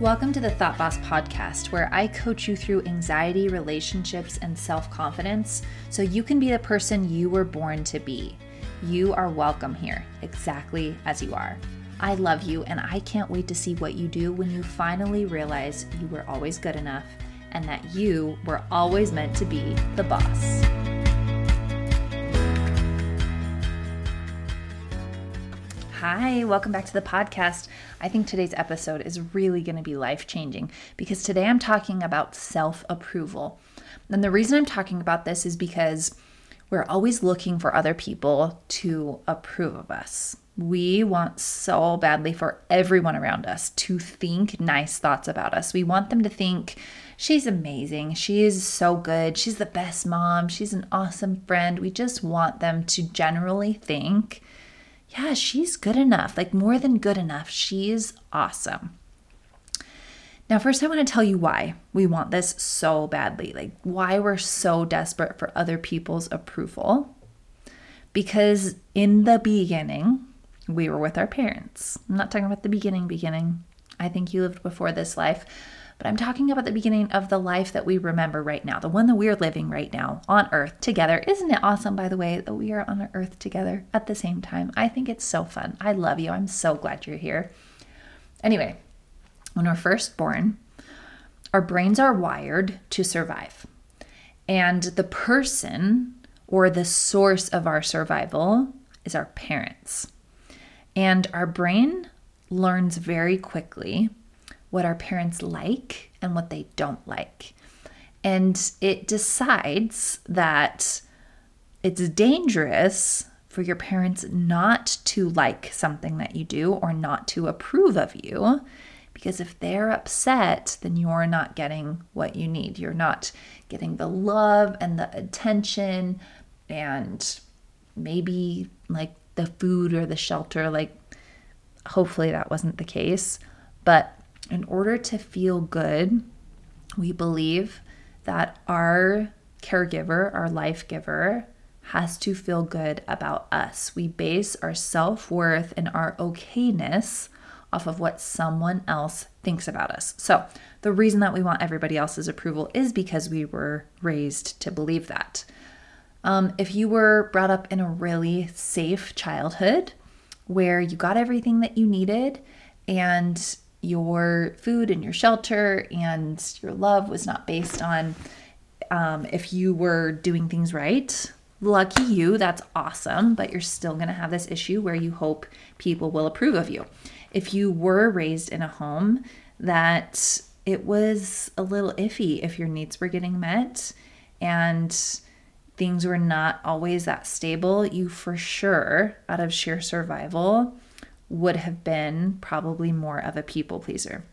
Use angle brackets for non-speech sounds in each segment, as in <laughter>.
Welcome to the Thought Boss podcast, where I coach you through anxiety, relationships, and self confidence so you can be the person you were born to be. You are welcome here, exactly as you are. I love you, and I can't wait to see what you do when you finally realize you were always good enough and that you were always meant to be the boss. Hi, welcome back to the podcast. I think today's episode is really going to be life changing because today I'm talking about self approval. And the reason I'm talking about this is because we're always looking for other people to approve of us. We want so badly for everyone around us to think nice thoughts about us. We want them to think, she's amazing. She is so good. She's the best mom. She's an awesome friend. We just want them to generally think yeah, she's good enough, like more than good enough. She's awesome. Now, first, I want to tell you why we want this so badly, like why we're so desperate for other people's approval. Because in the beginning, we were with our parents. I'm not talking about the beginning, beginning. I think you lived before this life. But I'm talking about the beginning of the life that we remember right now, the one that we're living right now on earth together. Isn't it awesome, by the way, that we are on earth together at the same time? I think it's so fun. I love you. I'm so glad you're here. Anyway, when we're first born, our brains are wired to survive. And the person or the source of our survival is our parents. And our brain learns very quickly what our parents like and what they don't like. And it decides that it's dangerous for your parents not to like something that you do or not to approve of you. Because if they're upset, then you're not getting what you need. You're not getting the love and the attention and maybe like the food or the shelter. Like, hopefully that wasn't the case. But in order to feel good, we believe that our caregiver, our life giver, has to feel good about us. We base our self worth and our okayness off of what someone else thinks about us. So, the reason that we want everybody else's approval is because we were raised to believe that. Um, if you were brought up in a really safe childhood where you got everything that you needed and your food and your shelter and your love was not based on um, if you were doing things right. Lucky you, that's awesome, but you're still going to have this issue where you hope people will approve of you. If you were raised in a home that it was a little iffy if your needs were getting met and things were not always that stable, you for sure, out of sheer survival, would have been probably more of a people pleaser.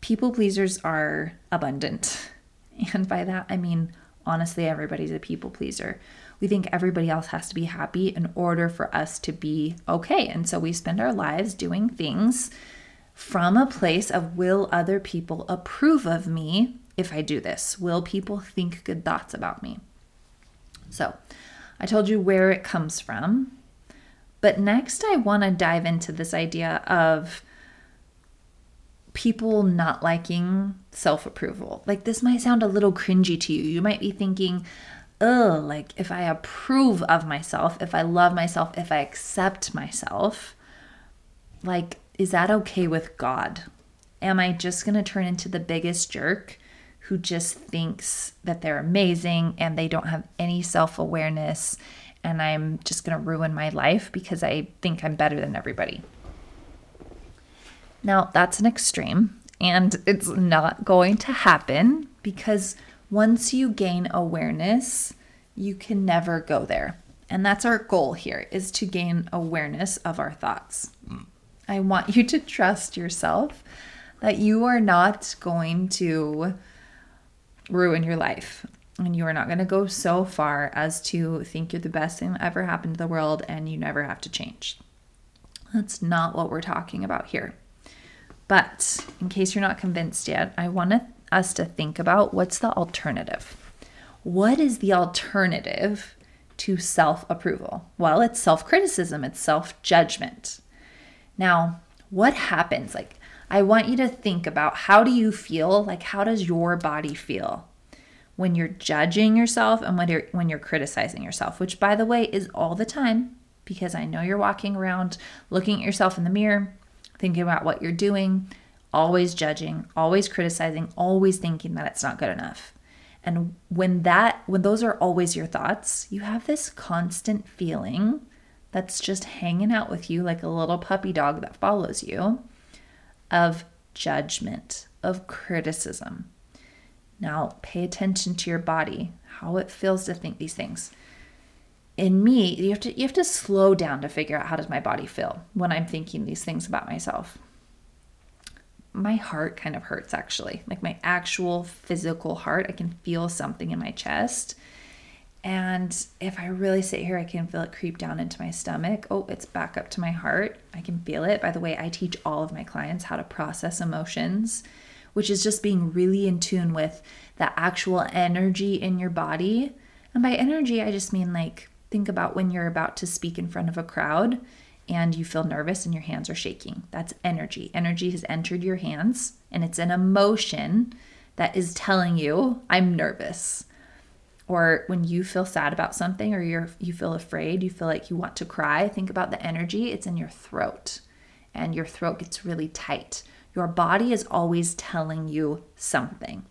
People pleasers are abundant. <laughs> And by that, I mean, honestly, everybody's a people pleaser. We think everybody else has to be happy in order for us to be okay. And so we spend our lives doing things from a place of will other people approve of me if I do this? Will people think good thoughts about me? So I told you where it comes from. But next, I want to dive into this idea of people not liking self approval. Like, this might sound a little cringy to you. You might be thinking, oh, like if I approve of myself, if I love myself, if I accept myself, like, is that okay with God? Am I just going to turn into the biggest jerk who just thinks that they're amazing and they don't have any self awareness and I'm just going to ruin my life because I think I'm better than everybody. Now, that's an extreme, and it's not going to happen because once you gain awareness, you can never go there. And that's our goal here is to gain awareness of our thoughts. I want you to trust yourself that you are not going to ruin your life and you are not going to go so far as to think you're the best thing that ever happened to the world and you never have to change. That's not what we're talking about here. But in case you're not convinced yet, I want us to think about what's the alternative. What is the alternative to self approval? Well, it's self criticism, it's self judgment. Now, what happens? Like, I want you to think about how do you feel? Like how does your body feel when you're judging yourself and when you're when you're criticizing yourself, which by the way is all the time because I know you're walking around looking at yourself in the mirror, thinking about what you're doing, always judging, always criticizing, always thinking that it's not good enough. And when that when those are always your thoughts, you have this constant feeling that's just hanging out with you like a little puppy dog that follows you of judgment, of criticism. Now, pay attention to your body, how it feels to think these things. In me, you have to you have to slow down to figure out how does my body feel when I'm thinking these things about myself. My heart kind of hurts actually. Like my actual physical heart, I can feel something in my chest and if I really sit here, I can feel it creep down into my stomach. Oh, it's back up to my heart. I can feel it. By the way, I teach all of my clients how to process emotions, which is just being really in tune with the actual energy in your body. And by energy, I just mean like think about when you're about to speak in front of a crowd and you feel nervous and your hands are shaking. That's energy. Energy has entered your hands and it's an emotion that is telling you, I'm nervous or when you feel sad about something or you're you feel afraid, you feel like you want to cry, think about the energy, it's in your throat. And your throat gets really tight. Your body is always telling you something.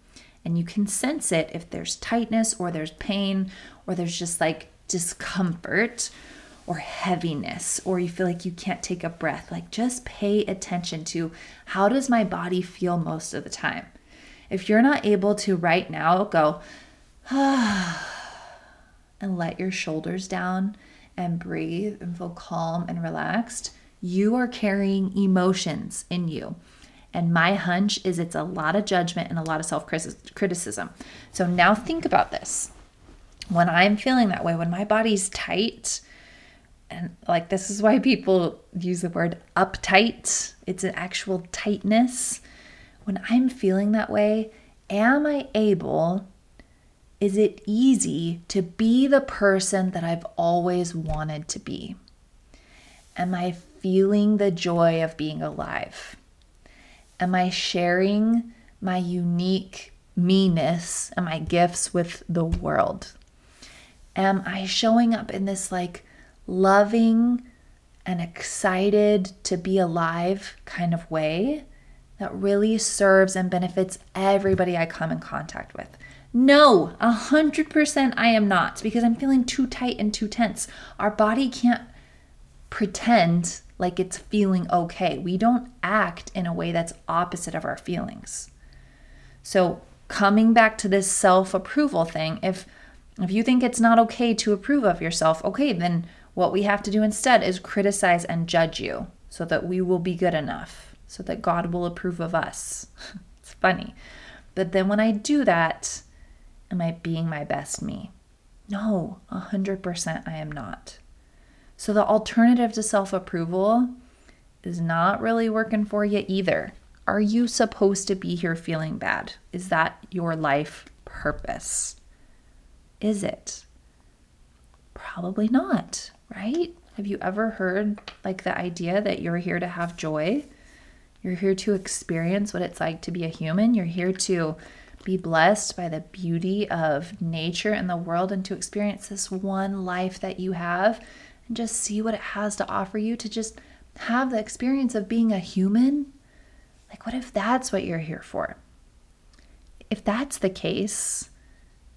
And you can sense it if there's tightness or there's pain or there's just like discomfort or heaviness or you feel like you can't take a breath. Like just pay attention to how does my body feel most of the time? If you're not able to right now go, <sighs> and let your shoulders down and breathe and feel calm and relaxed, you are carrying emotions in you. And my hunch is it's a lot of judgment and a lot of self criticism. So now think about this. When I'm feeling that way, when my body's tight, and like this is why people use the word uptight, it's an actual tightness. When I'm feeling that way, am I able is it easy to be the person that I've always wanted to be? Am I feeling the joy of being alive? Am I sharing my unique meanness and my gifts with the world? Am I showing up in this like loving and excited to be alive kind of way that really serves and benefits everybody I come in contact with? No, a hundred percent I am not because I'm feeling too tight and too tense. Our body can't pretend like it's feeling okay. We don't act in a way that's opposite of our feelings. So, coming back to this self-approval thing, if if you think it's not okay to approve of yourself, okay, then what we have to do instead is criticize and judge you so that we will be good enough, so that God will approve of us. <laughs> it's funny. But then when I do that, Am I being my best me? No, 100% I am not. So the alternative to self approval is not really working for you either. Are you supposed to be here feeling bad? Is that your life purpose? Is it? Probably not, right? Have you ever heard like the idea that you're here to have joy? You're here to experience what it's like to be a human. You're here to be blessed by the beauty of nature and the world and to experience this one life that you have and just see what it has to offer you to just have the experience of being a human? Like, what if that's what you're here for? If that's the case,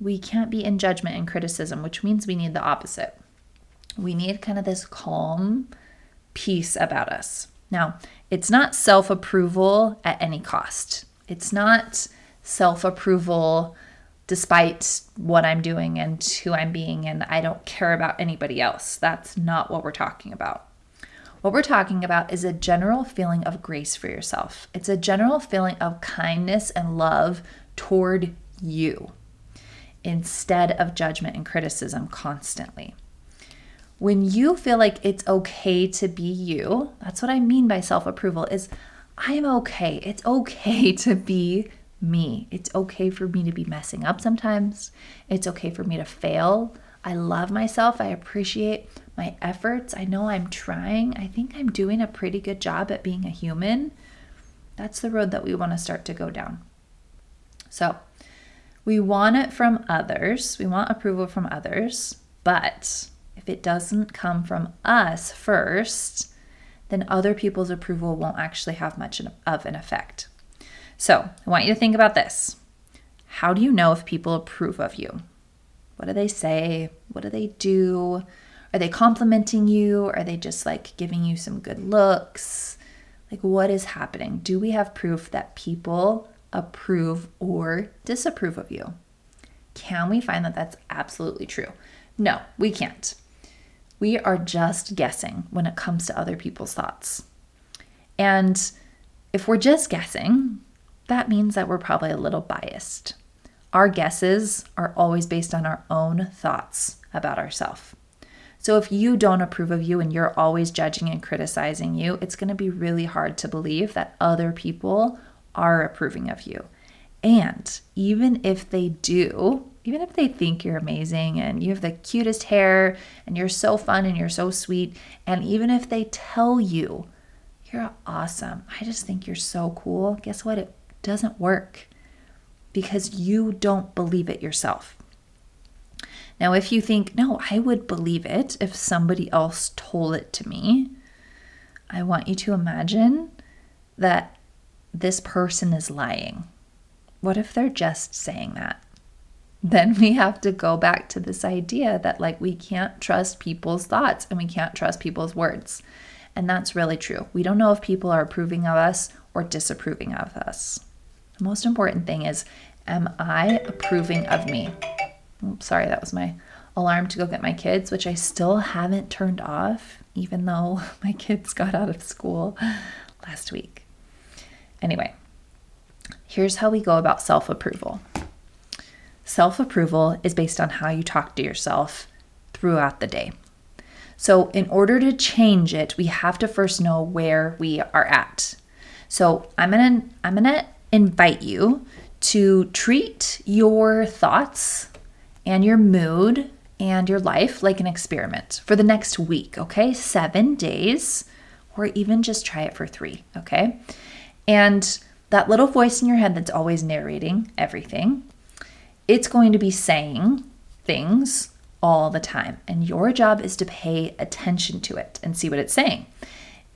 we can't be in judgment and criticism, which means we need the opposite. We need kind of this calm peace about us. Now, it's not self approval at any cost. It's not self approval despite what I'm doing and who I'm being, and I don't care about anybody else. That's not what we're talking about. What we're talking about is a general feeling of grace for yourself. It's a general feeling of kindness and love toward you instead of judgment and criticism constantly. When you feel like it's okay to be you, that's what I mean by self approval is I'm okay. It's okay <laughs> to be me. It's okay for me to be messing up sometimes. It's okay for me to fail. I love myself. I appreciate my efforts. I know I'm trying. I think I'm doing a pretty good job at being a human. That's the road that we want to start to go down. So, we want it from others, we want approval from others, but if it doesn't come from us first, then other people's approval won't actually have much of an effect. So, I want you to think about this. How do you know if people approve of you? What do they say? What do they do? Are they complimenting you? Are they just like giving you some good looks? Like, what is happening? Do we have proof that people approve or disapprove of you? Can we find that that's absolutely true? No, we can't. We are just guessing when it comes to other people's thoughts. And if we're just guessing, that means that we're probably a little biased. Our guesses are always based on our own thoughts about ourselves. So if you don't approve of you and you're always judging and criticizing you, it's going to be really hard to believe that other people are approving of you. And even if they do, even if they think you're amazing and you have the cutest hair and you're so fun and you're so sweet, and even if they tell you you're awesome, I just think you're so cool, guess what? It doesn't work because you don't believe it yourself. Now, if you think, no, I would believe it if somebody else told it to me, I want you to imagine that this person is lying. What if they're just saying that? <laughs> Then we have to go back to this idea that, like, we can't trust people's thoughts and we can't trust people's words. And that's really true. We don't know if people are approving of us or disapproving of us. The most important thing is, am I approving of me? Oops, sorry, that was my alarm to go get my kids, which I still haven't turned off, even though <laughs> my kids got out of school last week. Anyway, here's how we go about self approval self approval is based on how you talk to yourself throughout the day. So, in order to change it, we have to first know where we are at. So, I'm going to I'm going to invite you to treat your thoughts and your mood and your life like an experiment for the next week, okay? Seven days, or even just try it for three, okay? And that little voice in your head that's always narrating everything, it's going to be saying things all the time. And your job is to pay attention to it and see what it's saying.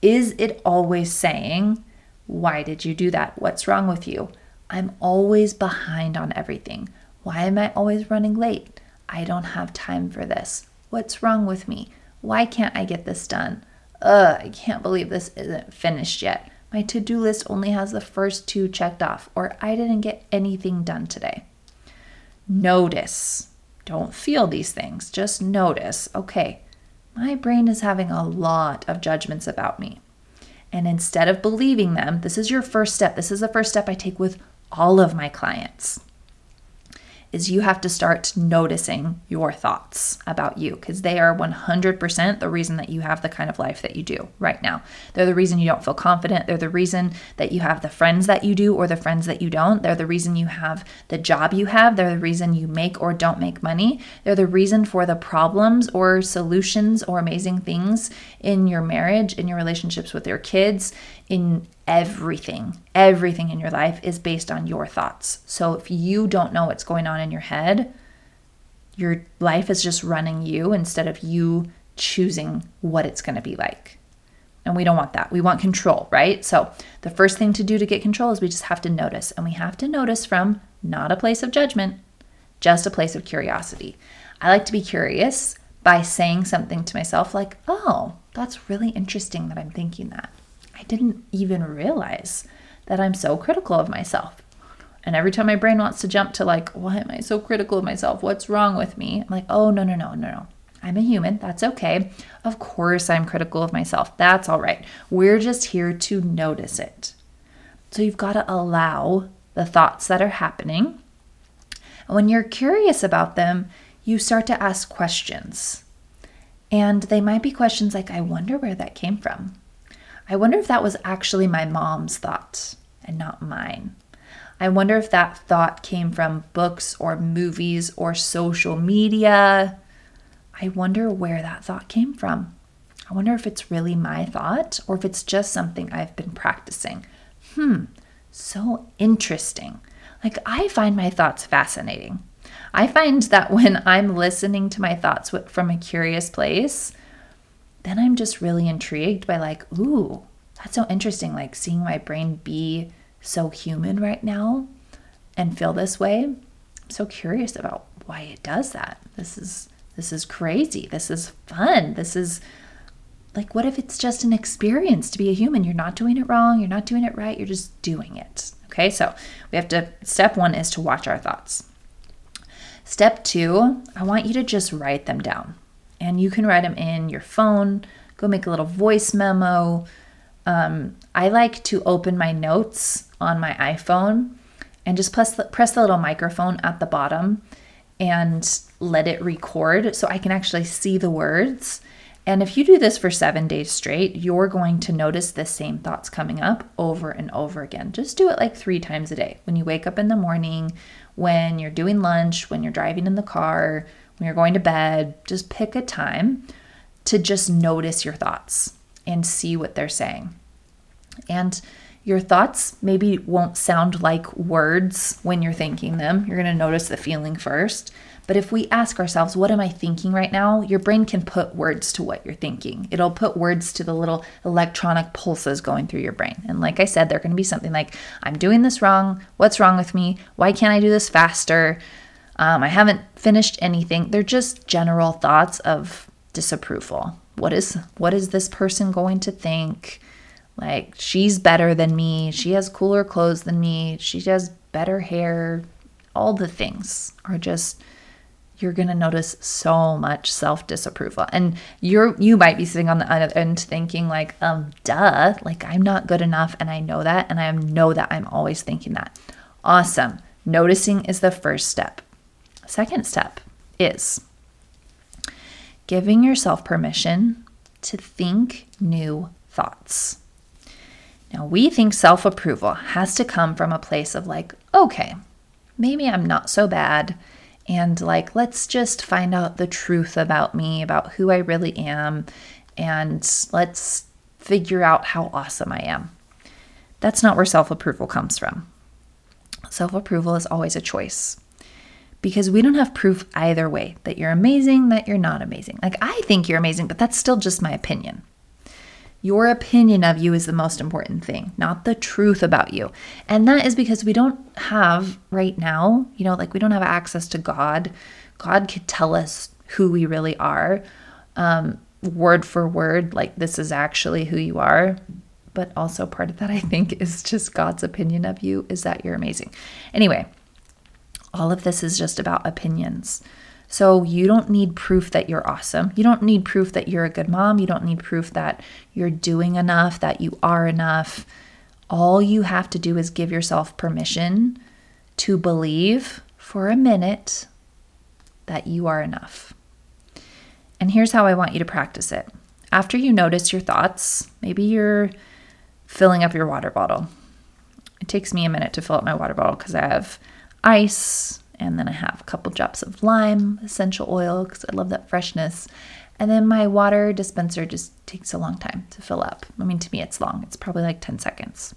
Is it always saying, Why did you do that? What's wrong with you? I'm always behind on everything. Why am I always running late? I don't have time for this. What's wrong with me? Why can't I get this done? Ugh, I can't believe this isn't finished yet. My to do list only has the first two checked off, or I didn't get anything done today. Notice. Don't feel these things, just notice. Okay, my brain is having a lot of judgments about me. And instead of believing them, this is your first step. This is the first step I take with all of my clients is you have to start noticing your thoughts about you because they are 100% the reason that you have the kind of life that you do right now. They're the reason you don't feel confident. They're the reason that you have the friends that you do or the friends that you don't. They're the reason you have the job you have. They're the reason you make or don't make money. They're the reason for the problems or solutions or amazing things in your marriage, in your relationships with your kids, in everything, everything in your life is based on your thoughts. So if you don't know what's going on in your head, your life is just running you instead of you choosing what it's going to be like. And we don't want that. We want control, right? So the first thing to do to get control is we just have to notice. And we have to notice from not a place of judgment, just a place of curiosity. I like to be curious by saying something to myself like, oh, that's really interesting that I'm thinking that. I didn't even realize that I'm so critical of myself. And every time my brain wants to jump to, like, why am I so critical of myself? What's wrong with me? I'm like, oh, no, no, no, no, no. I'm a human. That's okay. Of course, I'm critical of myself. That's all right. We're just here to notice it. So you've got to allow the thoughts that are happening. And when you're curious about them, you start to ask questions. And they might be questions like, I wonder where that came from. I wonder if that was actually my mom's thought and not mine. I wonder if that thought came from books or movies or social media. I wonder where that thought came from. I wonder if it's really my thought or if it's just something I've been practicing. hmm, so interesting. Like, I find my thoughts fascinating. I find that <laughs> when I'm listening to my thoughts from a curious place, then I'm just really intrigued by, like, ooh, that's so interesting. Like, seeing my brain be so human right now and feel this way. I'm so curious about why it does that. This is this is crazy. This is fun. This is like what if it's just an experience to be a human? You're not doing it wrong, you're not doing it right, you're just doing it. Okay? So, we have to step 1 is to watch our thoughts. Step 2, I want you to just write them down. And you can write them in your phone, go make a little voice memo. Um, I like to open my notes on my iPhone and just press press the little microphone at the bottom and let it record so I can actually see the words. And if you do this for seven days straight, you're going to notice the same thoughts coming up over and over again. Just do it like three times a day. When you wake up in the morning, when you're doing lunch, when you're driving in the car, when you're going to bed, just pick a time to just notice your thoughts and see what they're saying. And your thoughts maybe won't sound like words when you're thinking them. You're going to notice the feeling first. But if we ask ourselves, what am I thinking right now? Your brain can put words to what you're thinking. It'll put words to the little electronic pulses going through your brain. And like I said, they're going to be something like, I'm doing this wrong. What's wrong with me? Why can't I do this faster? Um, I haven't finished anything. They're just general thoughts of disapproval. What is what is this person going to think? Like she's better than me. She has cooler clothes than me. She has better hair. All the things are just you're going to notice so much self-disapproval. And you're you might be sitting on the other end thinking like, um duh, like I'm not good enough and I know that and I know that I'm always thinking that. Awesome. Noticing is the first step. Second step is giving yourself permission to think new thoughts. Now, we think self approval has to come from a place of like, okay, maybe I'm not so bad. And like, let's just find out the truth about me, about who I really am, and let's figure out how awesome I am. That's not where self approval comes from. Self approval is always a choice because we don't have proof either way that you're amazing, that you're not amazing. Like, I think you're amazing, but that's still just my opinion. Your opinion of you is the most important thing, not the truth about you. And that is because we don't have right now, you know, like we don't have access to God. God could tell us who we really are, um, word for word, like this is actually who you are. But also, part of that, I think, is just God's opinion of you is that you're amazing. Anyway, all of this is just about opinions. So you don't need proof that you're awesome. You don't need proof that you're a good mom. You don't need proof that you're doing enough, that you are enough. All you have to do is give yourself permission to believe for a minute that you are enough. And here's how I want you to practice it. After you notice your thoughts, maybe you're filling up your water bottle. It takes me a minute to fill up my water bottle because I have ice, and then I have a couple drops of lime essential oil because I love that freshness. And then my water dispenser just takes a long time to fill up. I mean, to me, it's long, it's probably like 10 seconds.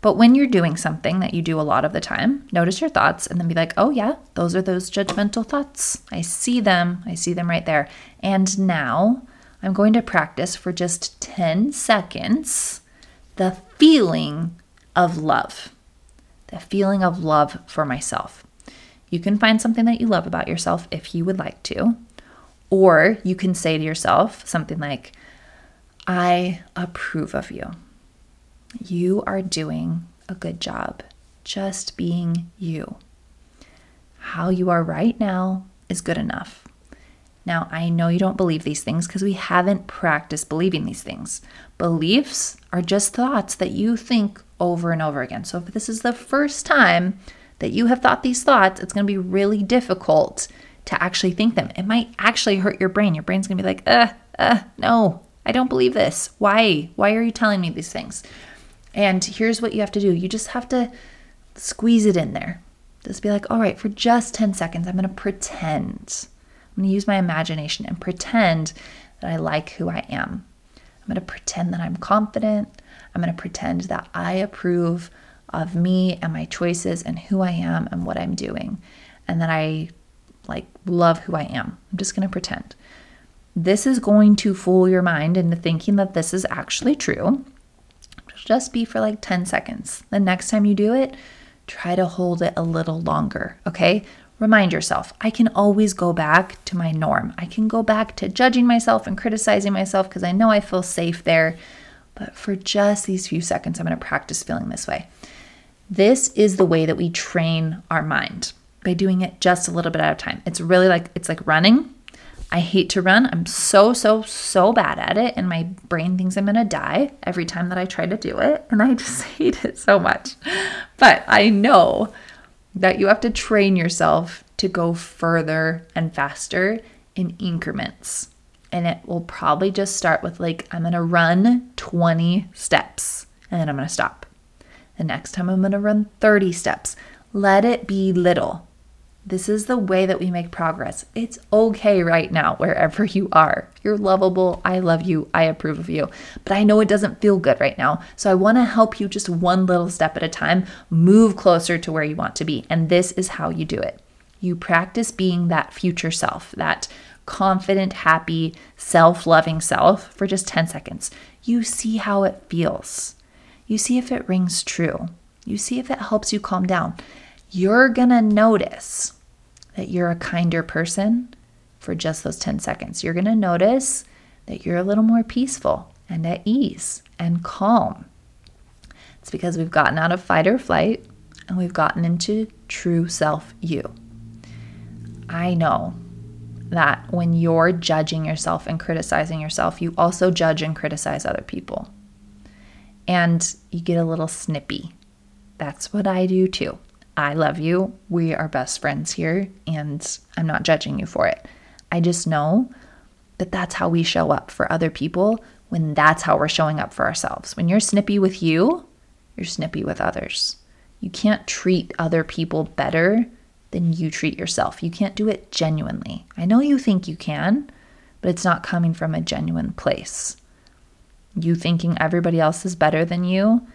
But when you're doing something that you do a lot of the time, notice your thoughts and then be like, oh, yeah, those are those judgmental thoughts. I see them. I see them right there. And now I'm going to practice for just 10 seconds the feeling of love the feeling of love for myself. You can find something that you love about yourself if you would like to, or you can say to yourself something like, I approve of you. You are doing a good job just being you. How you are right now is good enough. Now, I know you don't believe these things because we haven't practiced believing these things. Beliefs are just thoughts that you think over and over again. So if this is the first time that you have thought these thoughts, it's going to be really difficult to actually think them. It might actually hurt your brain. Your brain's going to be like, uh, uh, no, I don't believe this. Why? Why are you telling me these things? And here's what you have to do you just have to squeeze it in there. Just be like, all right, for just 10 seconds, I'm going to pretend. I'm going to use my imagination and pretend that I like who I am. I'm going to pretend that I'm confident. I'm going to pretend that I approve of me and my choices and who I am and what I'm doing. And that I like love who I am. I'm just going to pretend. This is going to fool your mind into thinking that this is actually true. Just be for like 10 seconds. The next time you do it, try to hold it a little longer, okay? Remind yourself, I can always go back to my norm. I can go back to judging myself and criticizing myself because I know I feel safe there. But for just these few seconds, I'm going to practice feeling this way. This is the way that we train our mind by doing it just a little bit at a time. It's really like it's like running. I hate to run. I'm so so so bad at it and my brain thinks I'm going to die every time that I try to do it and I <laughs> just hate it so much. But I know that you have to train yourself to go further and faster in increments. And it will probably just start with like I'm to run 20 steps and then I'm to stop. The next time I'm to run 30 steps. Let it be little. This is the way that we make progress. It's okay right now, wherever <laughs> you are. You're lovable. I love you. I approve of you. But I know it doesn't feel good right now. So I want to help you just one little step at a time move closer to where you want to be. And this is how you do it. You practice being that future self, that confident, happy, self loving self for just 10 seconds. You see how it feels. You see if it rings true. You see if it helps you calm down you're to notice that you're a kinder person for just those 10 seconds. You're to notice that you're a little more peaceful and at ease and calm. It's because we've gotten out of fight or flight and we've gotten into true self you. I know that when you're judging yourself and criticizing yourself, you also judge and criticize other people. And you get a little snippy. That's what I do too. I love you. We are best friends here, and I'm not judging you for it. I just know that that's how we show up for other people when that's how we're showing up for ourselves. When you're snippy with you, you're snippy with others. You can't treat other people better than you treat yourself. You can't do it genuinely. I know you think you can, but it's not coming from a genuine place. You thinking everybody else is better than you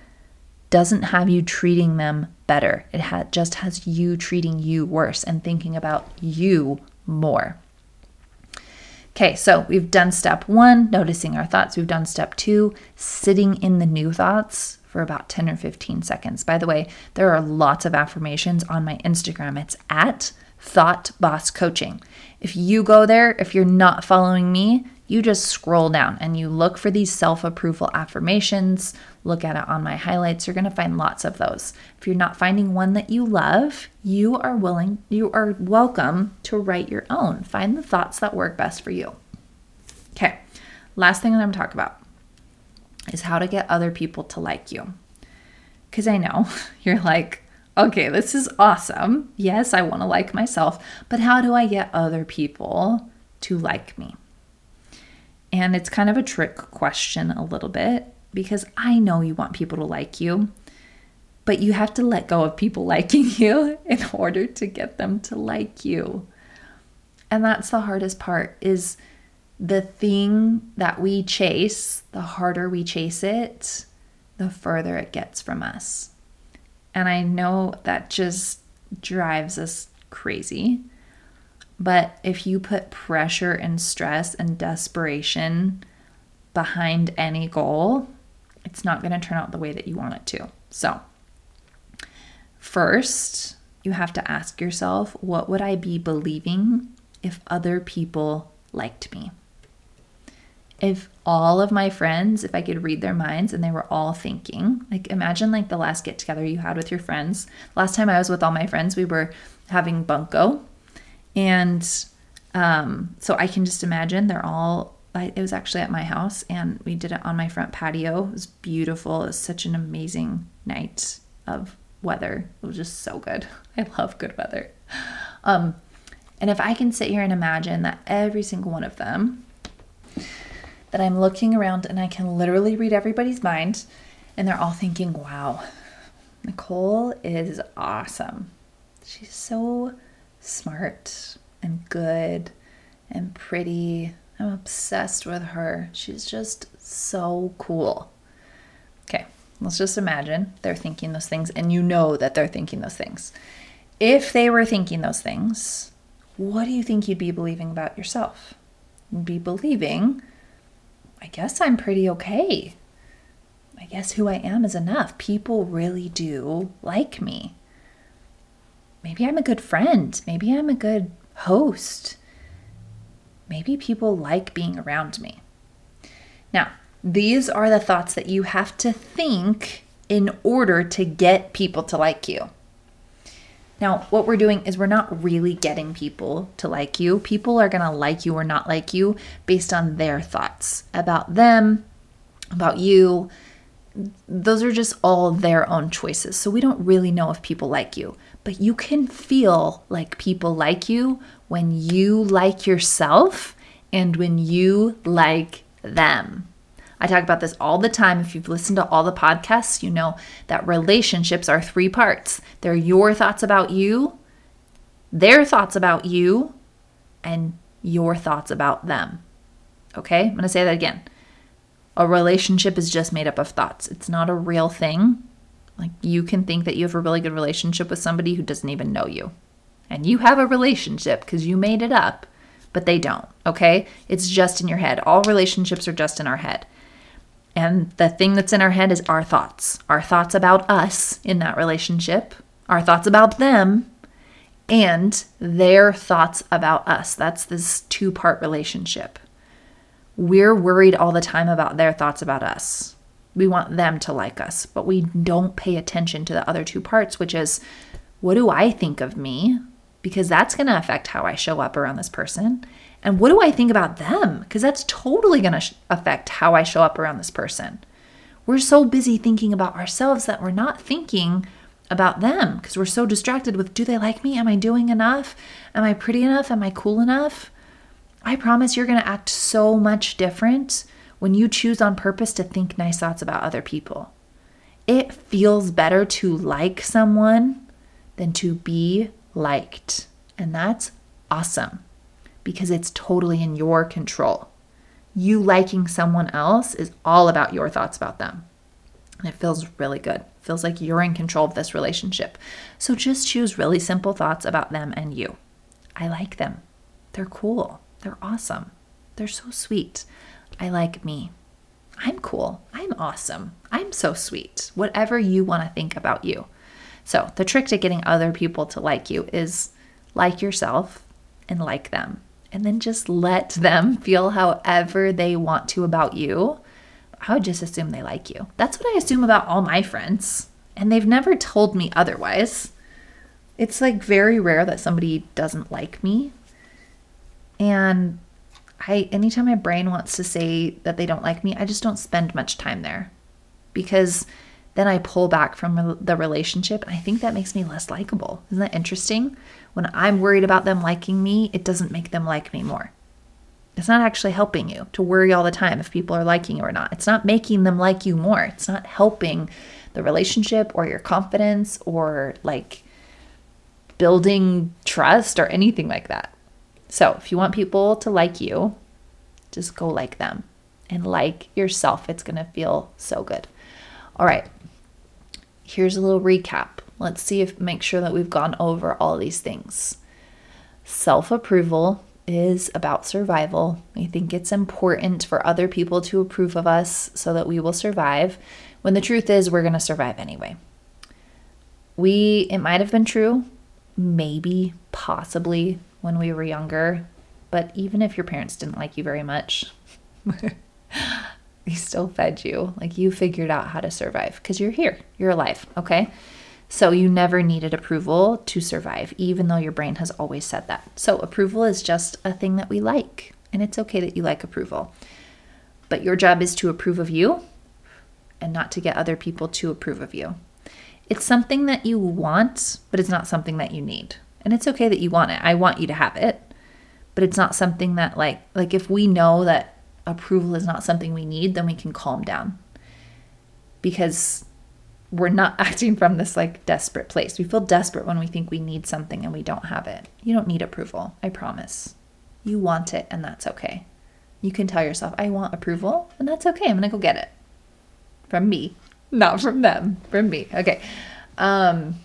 doesn't have you treating them better. It ha- just has you treating you worse and thinking about you more. Okay, so we've done step one, noticing our thoughts. We've done step two, sitting in the new thoughts for about 10 or 15 seconds. By the way, there are lots of affirmations on my Instagram. It's at Thought Boss Coaching. If you go there, if you're not following me, you just scroll down and you look for these self approval affirmations. Look at it on my highlights. You're going to find lots of those. If you're not finding one that you love, you are willing, you are welcome to write your own. Find the thoughts that work best for you. Okay, last thing that I'm going to talk about is how to get other people to like you. Because I know <laughs> you're like, okay, this is awesome. Yes, I want to like myself, but how do I get other people to like me? And it's kind of a trick question, a little bit, because I know you want people to like you, but you have to let go of people <laughs> liking you in order to get them to like you. And that's the hardest part is the thing that we chase, the harder we chase it, the further it gets from us. And I know that just drives us crazy. But if you put pressure and stress and desperation behind any goal, it's not going to turn out the way that you want it to. So, first, you have to ask yourself what would I be believing if other people liked me? If all of my friends, if I could read their minds and they were all thinking, like imagine like the last get together you had with your friends. Last time I was with all my friends, we were having bunko and um, so I can just imagine they're all, I, it was actually at my house and we did it on my front patio. It was beautiful. It was such an amazing night of weather. It was just so good. <laughs> I love good weather. Um, and if I can sit here and imagine that every single one of them, that I'm looking around and I can literally read everybody's mind, and they're all thinking, wow, Nicole is awesome. She's so smart and good and pretty I'm obsessed with her. She's just so cool. Okay, let's just imagine they're thinking those things and you know that they're thinking those things. If they were thinking those things, what do you think you'd be believing about yourself? You'd be believing, I guess I'm pretty okay. I guess who I am is enough. People really do like me. Maybe I'm a good friend. Maybe I'm a good host. Maybe people like being around me. Now, these are the thoughts that you have to think in order to get people to like you. Now, what we're doing is we're not really getting people to like you. People are going to like you or not like you based on their thoughts about them, about you. Those are just all their own choices. So we don't really know if people like you. But you can feel like people like you when you like yourself and when you like them. I talk about this all the time. If you've listened to all the podcasts, you know that relationships are three parts they're your thoughts about you, their thoughts about you, and your thoughts about them. Okay, I'm gonna say that again. A relationship is just made up of thoughts, it's not a real thing. Like you can think that you have a really good relationship with somebody who doesn't even know you. And you have a relationship because you made it up, but they don't, okay? It's just in your head. All relationships are just in our head. And the thing that's in our head is our thoughts our thoughts about us in that relationship, our thoughts about them, and their thoughts about us. That's this two part relationship. We're worried all the time about their thoughts about us. We want them to like us, but we don't pay attention to the other two parts, which is what do I think of me? Because that's going to affect how I show up around this person. And what do I think about them? Because that's totally going to sh- affect how I show up around this person. We're so busy thinking about ourselves that we're not thinking about them because we're so distracted with do they like me? Am I doing enough? Am I pretty enough? Am I cool enough? I promise you're going to act so much different when you choose on purpose to think nice thoughts about other people. It feels better to like someone than to be liked. And that's awesome because it's totally in your control. You liking someone else is all about your thoughts about them. And it feels really good. It feels like you're in control of this relationship. So just choose really simple thoughts about them and you. I like them. They're cool. They're awesome. They're so sweet. I like me. I'm cool. I'm awesome. I'm so sweet. Whatever you want to think about you. So, the trick to getting other people to like you is like yourself and like them and then just let them <laughs> feel however they want to about you. I would just assume they like you. That's what I assume about all my friends. And they've never told me otherwise. It's like very rare that somebody doesn't like me. And I anytime my brain wants to say that they don't like me, I just don't spend much time there. Because then I pull back from the relationship. And I think that makes me less likable. Isn't that interesting? When I'm worried about them liking me, it doesn't make them like me more. It's not actually helping you to worry all the time if people are liking you or not. It's not making them like you more. It's not helping the relationship or your confidence or like building trust or anything like that. So, if you want people to like you, just go like them and like yourself. It's going to feel so good. All right. Here's a little recap. Let's see if make sure that we've gone over all these things. Self-approval is about survival. We think it's important for other people to approve of us so that we will survive, when the truth is we're going to survive anyway. We it might have been true, maybe, possibly when we were younger, but even if your parents didn't like you very much, <laughs> they still fed you. Like you figured out how to survive because you're here, you're alive, okay? So you never needed approval to survive, even though your brain has always said that. So approval is just a thing that we like, and it's okay that you like approval. But your job is to approve of you and not to get other people to approve of you. It's something that you want, but it's not something that you need. And it's okay that you want it. I want you to have it. But it's not something that like like if we know that approval is not something we need, then we can calm down. Because we're not <laughs> acting from this like desperate place. We feel desperate when we think we need something and we don't have it. You don't need approval, I promise. You want it, and that's okay. You can tell yourself, I want approval, and that's okay. I'm to go get it from me, not from them, from me. Okay. Um,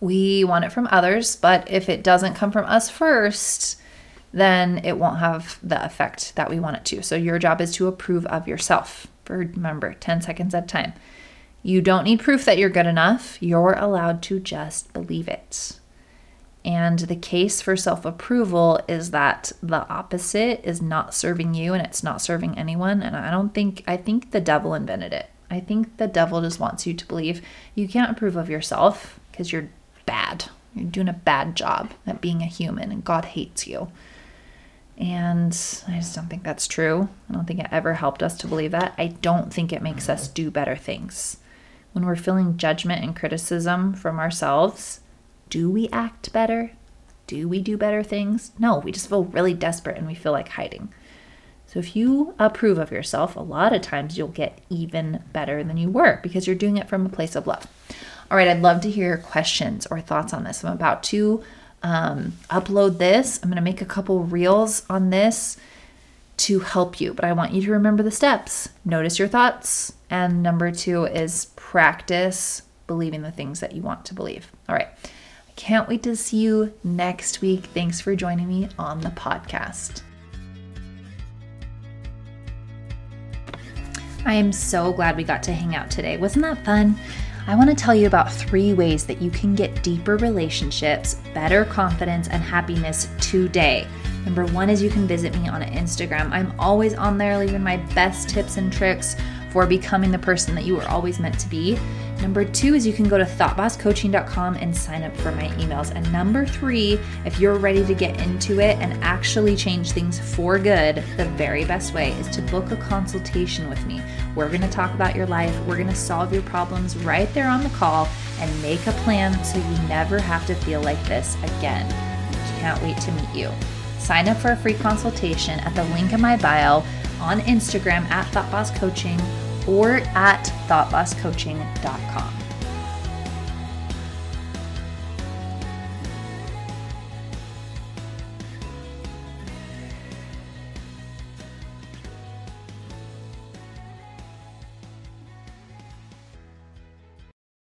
we want it from others, but if it doesn't come from us first, then it won't have the effect that we want it to. So your job is to approve of yourself. For remember, 10 seconds at a time. You don't need proof that you're good enough. You're allowed to just believe it. And the case for self approval is that the opposite is not serving you and it's not serving anyone. And I don't think, I think the devil invented it. I think the devil just wants you to believe you can't approve of yourself because you're bad. You're doing a bad job at being a human and God hates you. And I just don't think that's true. I don't think it ever helped us to believe that. I don't think it makes us do better things. When we're feeling judgment and criticism from ourselves, do we act better? Do we do better things? No, we just feel really desperate and we feel like hiding. So if you approve of yourself, a lot of times you'll get even better than you were because you're doing it from a place of love. All right, I'd love to hear your questions or thoughts on this. I'm about to um, upload this. I'm going to make a couple reels on this to help you, but I want you to remember the steps. Notice your thoughts. And number two is practice believing the things that you want to believe. All right. I can't wait to see you next week. Thanks for joining me on the podcast. I am so glad we got to hang out today. Wasn't that fun? I want to tell you about three ways that you can get deeper relationships, better confidence, and happiness today. Number one is you can visit me on Instagram. I'm always on there leaving my best tips and tricks for becoming the person that you were always meant to be. Number two is you can go to thoughtbosscoaching.com and sign up for my emails. And number three, if you're ready to get into it and actually change things for good, the very best way is to book a consultation with me. We're going to talk about your life, we're going to solve your problems right there on the call and make a plan so you never have to feel like this again. Can't wait to meet you. Sign up for a free consultation at the link in my bio on Instagram at ThoughtBossCoaching or at thoughtbosscoaching.com.